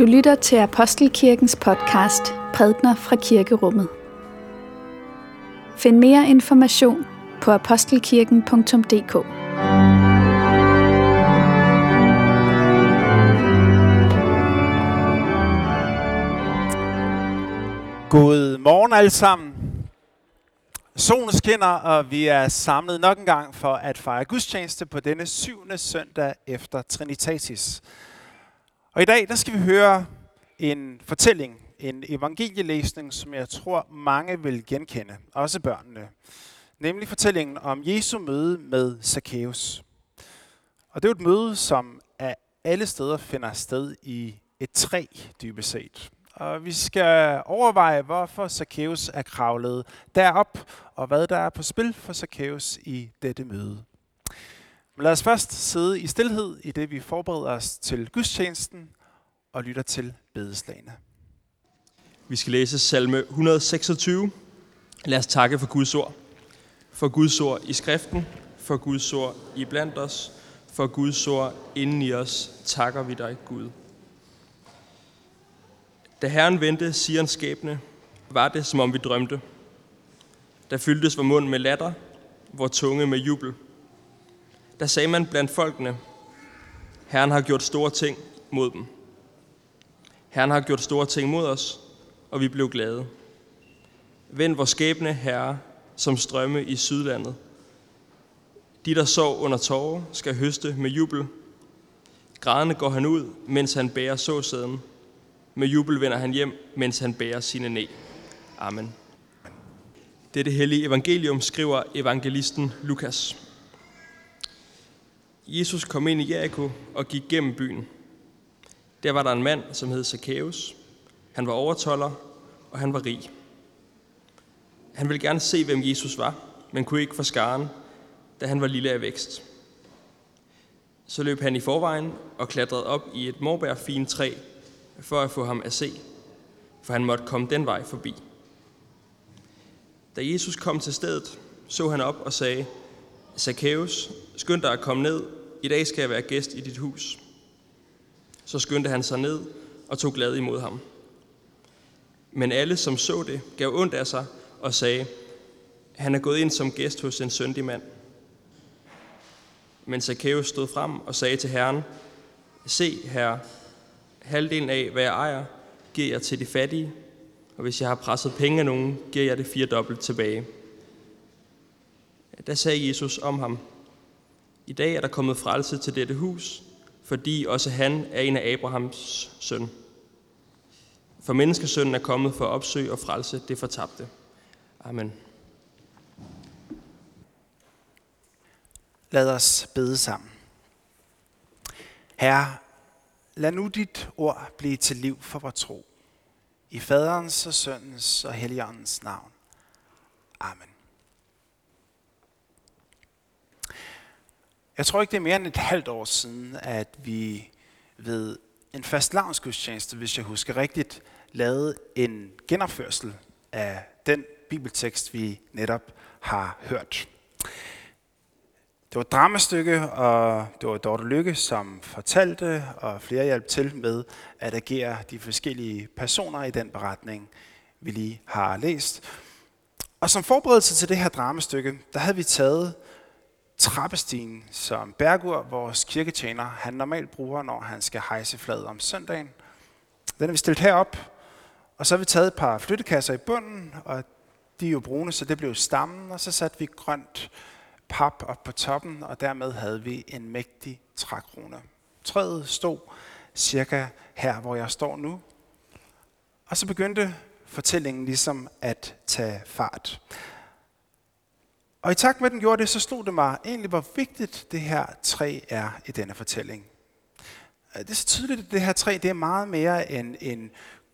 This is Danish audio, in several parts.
Du lytter til Apostelkirkens podcast Prædner fra Kirkerummet. Find mere information på apostelkirken.dk. God morgen alle sammen. Solen skinner, og vi er samlet nok en gang for at fejre gudstjeneste på denne syvende søndag efter Trinitatis. Og i dag der skal vi høre en fortælling, en evangelielæsning, som jeg tror mange vil genkende, også børnene. Nemlig fortællingen om Jesu møde med Zacchaeus. Og det er et møde, som af alle steder finder sted i et træ, dybest set. Og vi skal overveje, hvorfor Zacchaeus er kravlet derop, og hvad der er på spil for Zacchaeus i dette møde. Men lad os først sidde i stillhed i det, vi forbereder os til gudstjenesten og lytter til bedeslagene. Vi skal læse salme 126. Lad os takke for Guds ord. For Guds ord i skriften, for Guds ord i blandt os, for Guds ord inden i os, takker vi dig, Gud. Da Herren vendte Sions skæbne, var det, som om vi drømte. Der fyldtes vor mund med latter, vor tunge med jubel. Der sagde man blandt folkene, Herren har gjort store ting mod dem. Herren har gjort store ting mod os, og vi blev glade. Vend vores skæbne, Herre, som strømme i sydlandet. De, der sov under tårer, skal høste med jubel. Grædende går han ud, mens han bærer såsæden. Med jubel vender han hjem, mens han bærer sine næ. Amen. Dette hellige evangelium skriver evangelisten Lukas. Jesus kom ind i Jericho og gik gennem byen. Der var der en mand, som hed Zacchaeus. Han var overtoller, og han var rig. Han ville gerne se, hvem Jesus var, men kunne ikke få skaren, da han var lille af vækst. Så løb han i forvejen og klatrede op i et morbærfint træ for at få ham at se, for han måtte komme den vej forbi. Da Jesus kom til stedet, så han op og sagde, Zacchaeus, skynd dig at komme ned, i dag skal jeg være gæst i dit hus. Så skyndte han sig ned og tog glad imod ham. Men alle, som så det, gav ondt af sig og sagde, han er gået ind som gæst hos en syndig mand. Men Zacchaeus stod frem og sagde til Herren, Se, herre, halvdelen af, hvad jeg ejer, giver jeg til de fattige, og hvis jeg har presset penge af nogen, giver jeg det fire dobbelt tilbage. Da sagde Jesus om ham, i dag er der kommet frelse til dette hus, fordi også han er en af Abrahams søn. For menneskesønnen er kommet for at opsøge og frelse det fortabte. Amen. Lad os bede sammen. Herre, lad nu dit ord blive til liv for vores tro. I faderens og søndens og helligåndens navn. Amen. Jeg tror ikke, det er mere end et halvt år siden, at vi ved en fast lavnsgudstjeneste, hvis jeg husker rigtigt, lavede en genopførsel af den bibeltekst, vi netop har hørt. Det var et dramastykke, og det var Dorte Lykke, som fortalte, og flere hjalp til med at agere de forskellige personer i den beretning, vi lige har læst. Og som forberedelse til det her dramastykke, der havde vi taget trappestigen, som Bergur, vores kirketjener, han normalt bruger, når han skal hejse flaget om søndagen. Den er vi stillet herop, og så har vi taget et par flyttekasser i bunden, og de er jo brune, så det blev stammen, og så satte vi grønt pap op på toppen, og dermed havde vi en mægtig trækrone. Træet stod cirka her, hvor jeg står nu. Og så begyndte fortællingen ligesom at tage fart. Og i takt med, at den gjorde det, så stod det mig egentlig, hvor vigtigt det her træ er i denne fortælling. Øh, det er så tydeligt, at det her træ det er meget mere end en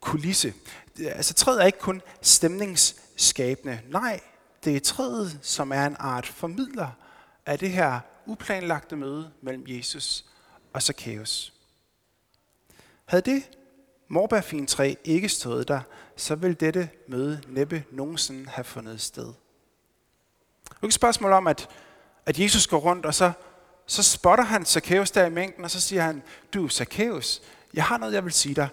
kulisse. Altså træet er ikke kun stemningsskabende. Nej, det er træet, som er en art formidler af det her uplanlagte møde mellem Jesus og Zacchaeus. Havde det morbærfintræ ikke stået der, så ville dette møde næppe nogensinde have fundet sted. Det er ikke et spørgsmål om, at, at Jesus går rundt, og så, så spotter han Zacchaeus der i mængden, og så siger han, du Zacchaeus, jeg har noget, jeg vil sige dig.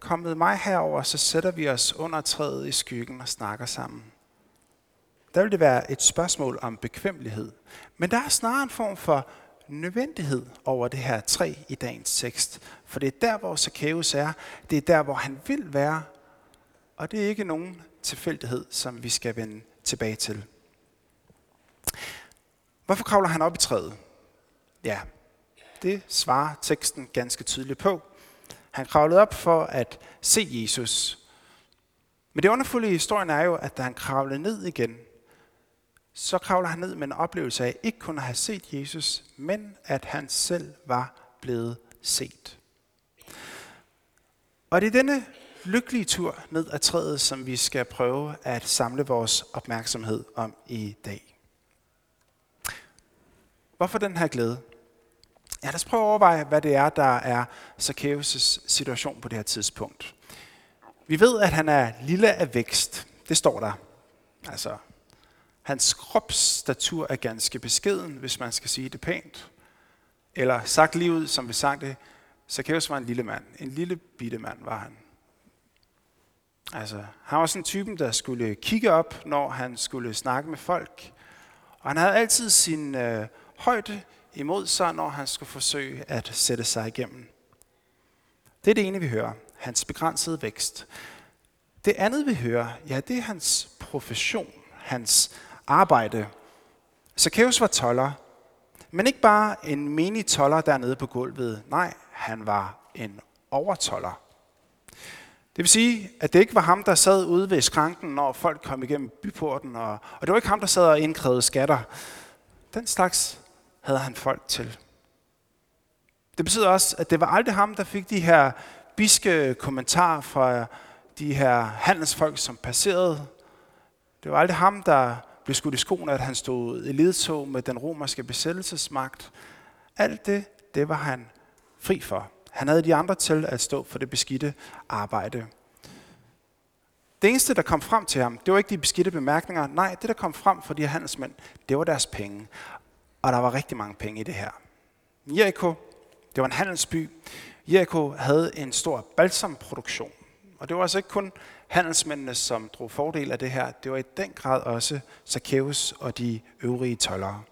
kom med mig herover, så sætter vi os under træet i skyggen og snakker sammen. Der vil det være et spørgsmål om bekvemmelighed. Men der er snarere en form for nødvendighed over det her træ i dagens tekst. For det er der, hvor Zacchaeus er. Det er der, hvor han vil være. Og det er ikke nogen tilfældighed, som vi skal vende tilbage til. Hvorfor kravler han op i træet? Ja, det svarer teksten ganske tydeligt på. Han kravlede op for at se Jesus. Men det underfulde i historien er jo, at da han kravlede ned igen, så kravler han ned med en oplevelse af ikke kun at have set Jesus, men at han selv var blevet set. Og det er denne lykkelige tur ned ad træet, som vi skal prøve at samle vores opmærksomhed om i dag. Hvorfor den her glæde? Ja, lad os prøve at overveje, hvad det er, der er Zacchaeus' situation på det her tidspunkt. Vi ved, at han er lille af vækst. Det står der. Altså, hans kropsstatur er ganske beskeden, hvis man skal sige det pænt. Eller sagt lige ud, som vi sagde det, Zacchaeus var en lille mand. En lille bitte mand var han. Altså, han var sådan en typen, der skulle kigge op, når han skulle snakke med folk. Og han havde altid sin øh, højde imod sig, når han skulle forsøge at sætte sig igennem. Det er det ene, vi hører. Hans begrænsede vækst. Det andet, vi hører, ja, det er hans profession, hans arbejde. Zacchaeus var toller, men ikke bare en menig toller dernede på gulvet. Nej, han var en overtoller. Det vil sige, at det ikke var ham, der sad ude ved skranken, når folk kom igennem byporten, og, og det var ikke ham, der sad og indkrævede skatter. Den slags havde han folk til. Det betyder også, at det var aldrig ham, der fik de her biske kommentarer fra de her handelsfolk, som passerede. Det var aldrig ham, der blev skudt i skoene, at han stod i ledtog med den romerske besættelsesmagt. Alt det, det var han fri for. Han havde de andre til at stå for det beskidte arbejde. Det eneste, der kom frem til ham, det var ikke de beskidte bemærkninger. Nej, det, der kom frem for de her handelsmænd, det var deres penge. Og der var rigtig mange penge i det her. Jericho, det var en handelsby. Jericho havde en stor balsamproduktion. Og det var altså ikke kun handelsmændene, som drog fordel af det her. Det var i den grad også Zacchaeus og de øvrige tollere.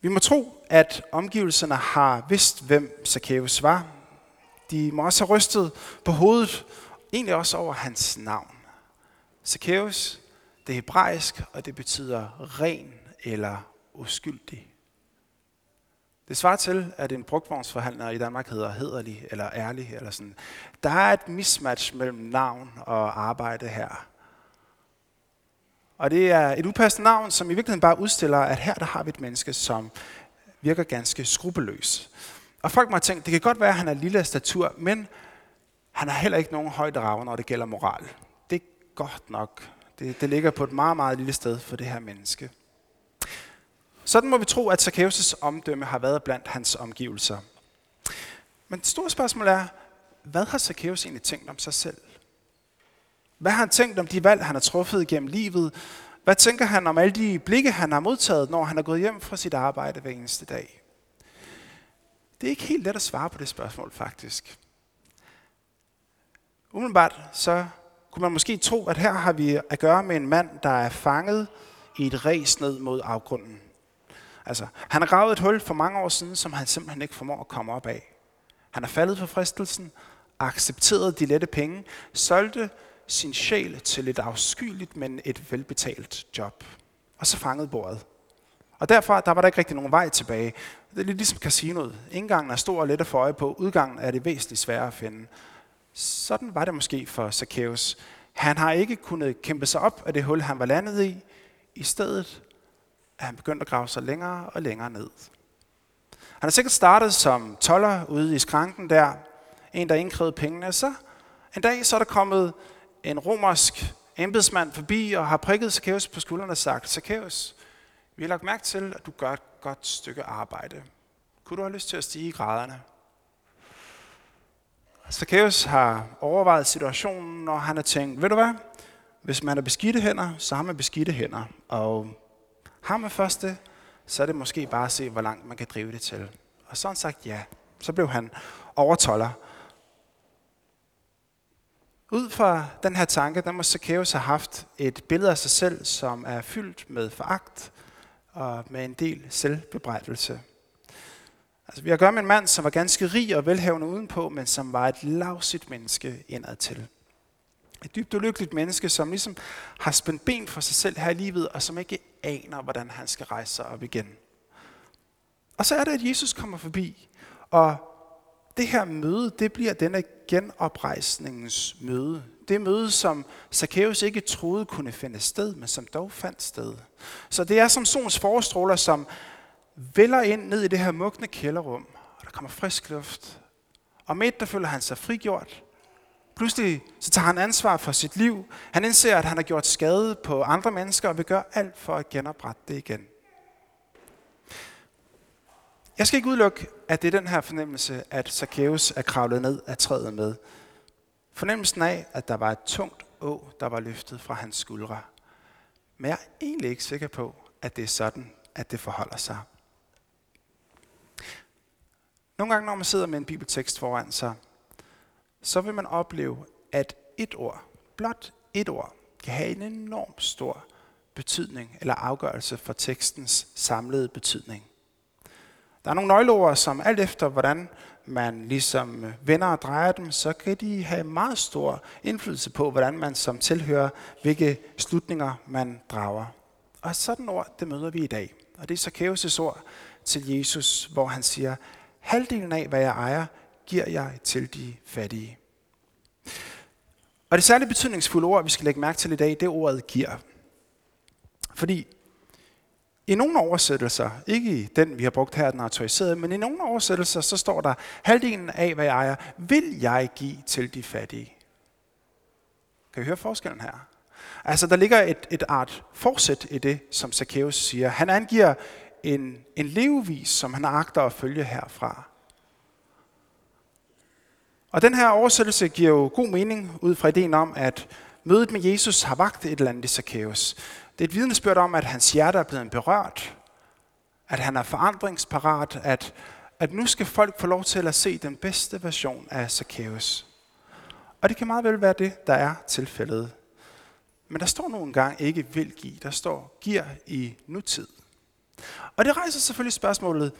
Vi må tro, at omgivelserne har vidst, hvem Zacchaeus var. De må også have rystet på hovedet, egentlig også over hans navn. Zacchaeus, det er hebraisk, og det betyder ren eller uskyldig. Det svarer til, at en brugtvognsforhandler i Danmark hedder hederlig eller ærlig. Eller sådan. Der er et mismatch mellem navn og arbejde her. Og det er et upassende navn, som i virkeligheden bare udstiller, at her der har vi et menneske, som virker ganske skrupelløs. Og folk må have tænkt, det kan godt være, at han er lille af statur, men han har heller ikke nogen højde rav, når det gælder moral. Det er godt nok. Det, det ligger på et meget, meget lille sted for det her menneske. Sådan må vi tro, at Zacchaeus' omdømme har været blandt hans omgivelser. Men det store spørgsmål er, hvad har Zacchaeus egentlig tænkt om sig selv? Hvad har han tænkt om de valg, han har truffet gennem livet? Hvad tænker han om alle de blikke, han har modtaget, når han er gået hjem fra sit arbejde hver eneste dag? Det er ikke helt let at svare på det spørgsmål, faktisk. Umiddelbart så kunne man måske tro, at her har vi at gøre med en mand, der er fanget i et res ned mod afgrunden. Altså, han har gravet et hul for mange år siden, som han simpelthen ikke formår at komme op af. Han er faldet for fristelsen, accepteret de lette penge, solgte sin sjæl til et afskyeligt, men et velbetalt job. Og så fangede bordet. Og derfor der var der ikke rigtig nogen vej tilbage. Det er lidt ligesom casinoet. Indgangen er stor og let at få øje på. Udgangen er det væsentligt sværere at finde. Sådan var det måske for Zacchaeus. Han har ikke kunnet kæmpe sig op af det hul, han var landet i. I stedet er han begyndt at grave sig længere og længere ned. Han har sikkert startet som toller ude i skranken der, en der indkrævede pengene. Så en dag så er der kommet en romersk embedsmand forbi og har prikket Zacchaeus på skulderen og sagt, Zacchaeus, vi har lagt mærke til, at du gør et godt stykke arbejde. Kunne du have lyst til at stige i graderne? Zacchaeus har overvejet situationen, og han har tænkt, ved du hvad, hvis man har beskidte hænder, så har man beskidte hænder. Og har man først det, så er det måske bare at se, hvor langt man kan drive det til. Og sådan sagt ja. Så blev han overtoller. Ud fra den her tanke, der må Zacchaeus have haft et billede af sig selv, som er fyldt med foragt og med en del selvbebrejdelse. Altså, vi har at gøre med en mand, som var ganske rig og velhavende udenpå, men som var et lavsigt menneske indad til. Et dybt ulykkeligt menneske, som ligesom har spændt ben for sig selv her i livet, og som ikke aner, hvordan han skal rejse sig op igen. Og så er det, at Jesus kommer forbi, og det her møde, det bliver denne genoprejsningens møde. Det møde, som Zacchaeus ikke troede kunne finde sted, men som dog fandt sted. Så det er som solens forstråler, som vælger ind ned i det her mugne kælderrum, og der kommer frisk luft. Og midt der føler han sig frigjort. Pludselig så tager han ansvar for sit liv. Han indser, at han har gjort skade på andre mennesker, og vil gøre alt for at genoprette det igen. Jeg skal ikke udelukke, at det er den her fornemmelse, at Zacchaeus er kravlet ned af træet med. Fornemmelsen af, at der var et tungt å, der var løftet fra hans skuldre. Men jeg er egentlig ikke sikker på, at det er sådan, at det forholder sig. Nogle gange, når man sidder med en bibeltekst foran sig, så vil man opleve, at et ord, blot et ord, kan have en enorm stor betydning eller afgørelse for tekstens samlede betydning. Der er nogle nøgleord, som alt efter hvordan man ligesom vender og drejer dem, så kan de have meget stor indflydelse på, hvordan man som tilhører, hvilke slutninger man drager. Og sådan ord, det møder vi i dag. Og det er Zacchaeus' ord til Jesus, hvor han siger, halvdelen af, hvad jeg ejer, giver jeg til de fattige. Og det særligt betydningsfulde ord, vi skal lægge mærke til i dag, det er ordet giver. Fordi i nogle oversættelser, ikke i den, vi har brugt her, den autoriserede, men i nogle oversættelser, så står der, halvdelen af, hvad jeg ejer, vil jeg give til de fattige. Kan I høre forskellen her? Altså, der ligger et, et art forsæt i det, som Zacchaeus siger. Han angiver en, en levevis, som han agter at følge herfra. Og den her oversættelse giver jo god mening ud fra ideen om, at mødet med Jesus har vagt et eller andet i Zacchaeus. Det er et vidnesbyrd om, at hans hjerte er blevet berørt, at han er forandringsparat, at, at nu skal folk få lov til at se den bedste version af Zacchaeus. Og det kan meget vel være det, der er tilfældet. Men der står nogle gange ikke vil give, der står giver i nutid. Og det rejser selvfølgelig spørgsmålet,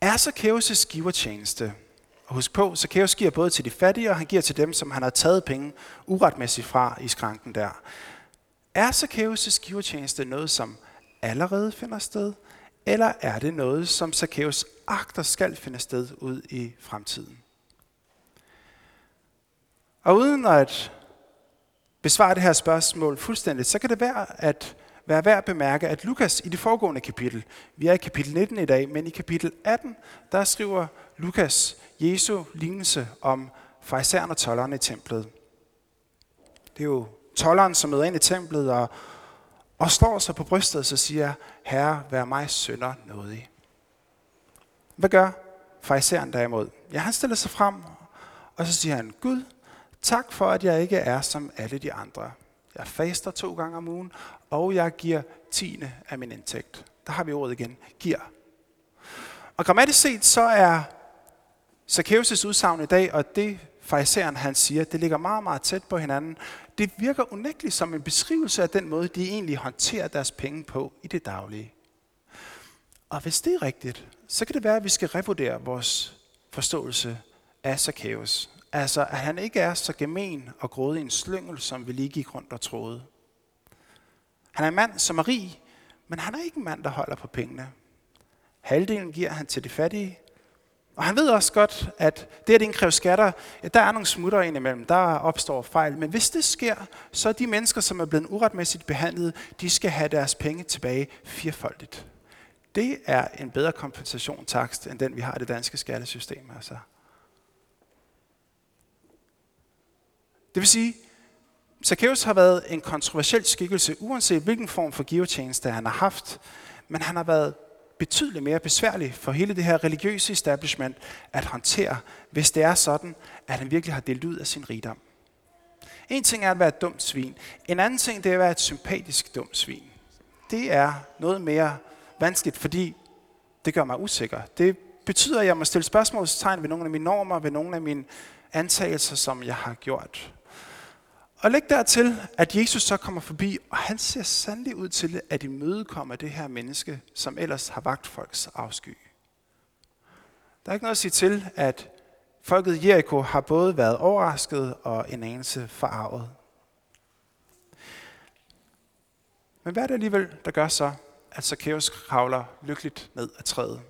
er Zacchaeus' givertjeneste? Og husk på, Zacchaeus giver både til de fattige, og han giver til dem, som han har taget penge uretmæssigt fra i skranken der. Er Zacchaeus' givertjeneste noget, som allerede finder sted, eller er det noget, som Zacchaeus agter skal finde sted ud i fremtiden? Og uden at besvare det her spørgsmål fuldstændigt, så kan det være at være værd at bemærke, at Lukas i det foregående kapitel, vi er i kapitel 19 i dag, men i kapitel 18, der skriver Lukas Jesu lignelse om fejseren og tolleren i templet. Det er jo tolleren, som møder ind i templet og, og står sig på brystet og siger, Herre, vær mig sønder nådig. Hvad gør farisæeren derimod? Ja, han stiller sig frem, og så siger han, Gud, tak for, at jeg ikke er som alle de andre. Jeg faster to gange om ugen, og jeg giver tiende af min indtægt. Der har vi ordet igen. Giver. Og grammatisk set, så er Zacchaeus' udsagn i dag, og det fariseren han siger, det ligger meget, meget tæt på hinanden. Det virker unægteligt som en beskrivelse af den måde, de egentlig håndterer deres penge på i det daglige. Og hvis det er rigtigt, så kan det være, at vi skal revurdere vores forståelse af Zacchaeus. Altså, at han ikke er så gemen og grådig en slyngel, som vi lige gik rundt og troede. Han er en mand, som er rig, men han er ikke en mand, der holder på pengene. Halvdelen giver han til de fattige, og han ved også godt, at det at indkræve skatter, ja, der er nogle smutter indimellem, der opstår fejl. Men hvis det sker, så er de mennesker, som er blevet uretmæssigt behandlet, de skal have deres penge tilbage firfoldigt. Det er en bedre kompensationstakst, end den vi har i det danske skattesystem. Altså. Det vil sige, Zacchaeus har været en kontroversiel skikkelse, uanset hvilken form for givetjeneste han har haft, men han har været betydeligt mere besværlig for hele det her religiøse establishment at håndtere, hvis det er sådan, at han virkelig har delt ud af sin rigdom. En ting er at være et dumt svin. En anden ting det er at være et sympatisk dumt svin. Det er noget mere vanskeligt, fordi det gør mig usikker. Det betyder, at jeg må stille spørgsmålstegn ved nogle af mine normer, ved nogle af mine antagelser, som jeg har gjort. Og læg dertil, at Jesus så kommer forbi, og han ser sandelig ud til at imødekomme det her menneske, som ellers har vagt folks afsky. Der er ikke noget at sige til, at folket Jericho har både været overrasket og en anelse forarvet. Men hvad er det alligevel, der gør så, at Zacchaeus kravler lykkeligt ned ad træet?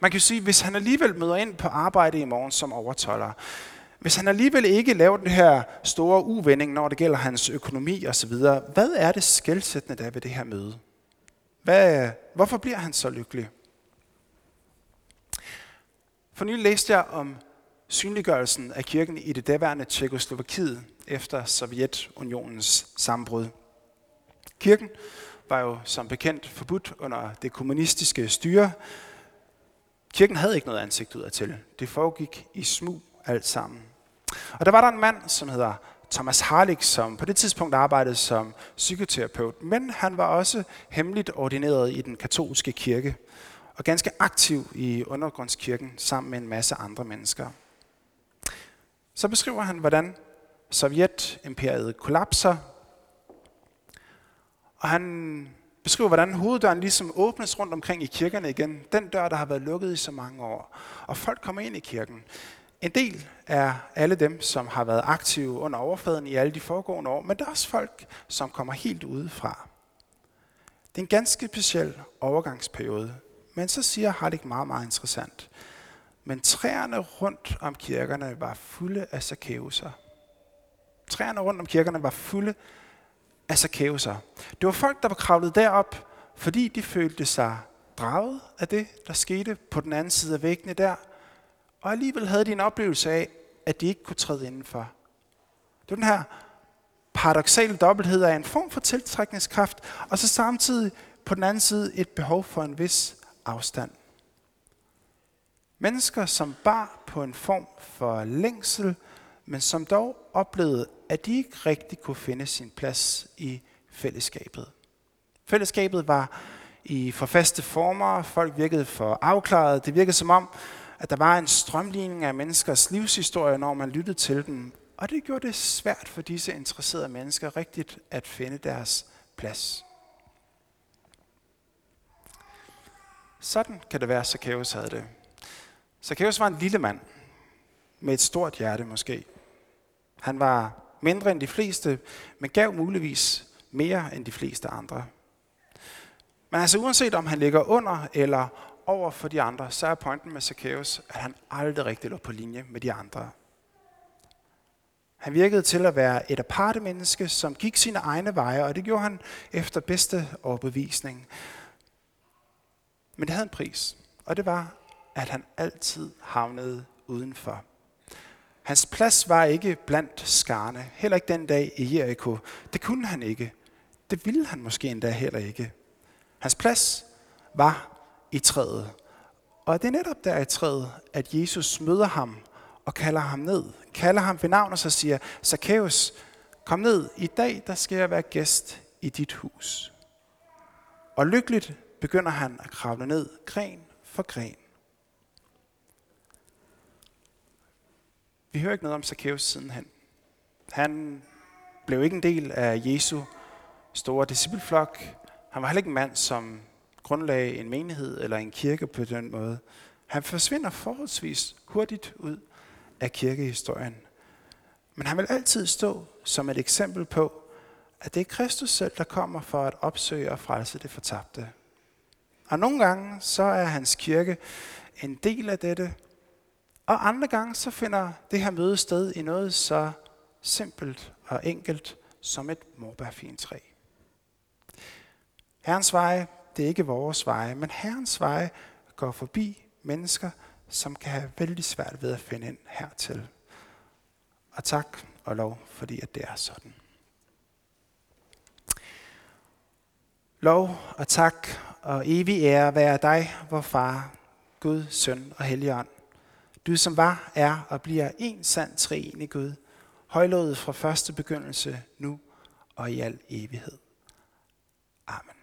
Man kan sige, hvis han alligevel møder ind på arbejde i morgen som overtoller, hvis han alligevel ikke laver den her store uvending, når det gælder hans økonomi osv., hvad er det skældsættende der ved det her møde? Hvad, hvorfor bliver han så lykkelig? For nylig læste jeg om synliggørelsen af kirken i det daværende Tjekoslovakiet efter Sovjetunionens sammenbrud. Kirken var jo som bekendt forbudt under det kommunistiske styre. Kirken havde ikke noget ansigt ud til. Det foregik i smug alt sammen. Og der var der en mand, som hedder Thomas Harlik, som på det tidspunkt arbejdede som psykoterapeut, men han var også hemmeligt ordineret i den katolske kirke og ganske aktiv i undergrundskirken sammen med en masse andre mennesker. Så beskriver han, hvordan Sovjetimperiet kollapser, og han beskriver, hvordan hoveddøren ligesom åbnes rundt omkring i kirkerne igen. Den dør, der har været lukket i så mange år. Og folk kommer ind i kirken. En del er alle dem, som har været aktive under overfladen i alle de foregående år, men der er også folk, som kommer helt udefra. Det er en ganske speciel overgangsperiode. Men så siger Hardik meget, meget interessant. Men træerne rundt om kirkerne var fulde af sakæuser. Træerne rundt om kirkerne var fulde af sakæuser. Det var folk, der var kravlet derop, fordi de følte sig draget af det, der skete på den anden side af væggene der, og alligevel havde de en oplevelse af, at de ikke kunne træde indenfor. Det var den her paradoxale dobbelthed af en form for tiltrækningskraft, og så samtidig på den anden side et behov for en vis afstand. Mennesker, som bar på en form for længsel, men som dog oplevede, at de ikke rigtig kunne finde sin plads i fællesskabet. Fællesskabet var i for faste former, folk virkede for afklaret, det virkede som om, at der var en strømligning af menneskers livshistorie, når man lyttede til dem. Og det gjorde det svært for disse interesserede mennesker rigtigt at finde deres plads. Sådan kan det være, at Zacchaeus havde det. Zacchaeus var en lille mand, med et stort hjerte måske. Han var mindre end de fleste, men gav muligvis mere end de fleste andre. Men altså uanset om han ligger under eller over for de andre, så er pointen med Zacchaeus, at han aldrig rigtig lå på linje med de andre. Han virkede til at være et aparte menneske, som gik sine egne veje, og det gjorde han efter bedste overbevisning. Men det havde en pris, og det var, at han altid havnede udenfor. Hans plads var ikke blandt skarne, heller ikke den dag i Jericho. Det kunne han ikke. Det ville han måske endda heller ikke. Hans plads var i træet. Og det er netop der i træet, at Jesus møder ham og kalder ham ned. Kalder ham ved navn og så siger, Zacchaeus, kom ned. I dag der skal jeg være gæst i dit hus. Og lykkeligt begynder han at kravle ned gren for gren. Vi hører ikke noget om Zacchaeus sidenhen. Han blev ikke en del af Jesu store discipleflok. Han var heller ikke en mand, som grundlagde en menighed eller en kirke på den måde. Han forsvinder forholdsvis hurtigt ud af kirkehistorien. Men han vil altid stå som et eksempel på, at det er Kristus selv, der kommer for at opsøge og frelse det fortabte. Og nogle gange så er hans kirke en del af dette, og andre gange så finder det her møde sted i noget så simpelt og enkelt som et morbærfintræ. Herrens veje, det er ikke vores veje, men Herrens veje går forbi mennesker, som kan have vældig svært ved at finde ind hertil. Og tak og lov, fordi at det er sådan. Lov og tak og evig ære være dig, vor far, Gud, Søn og Helligånd. Du som var, er og bliver en sand treenig Gud, højlået fra første begyndelse, nu og i al evighed. Amen.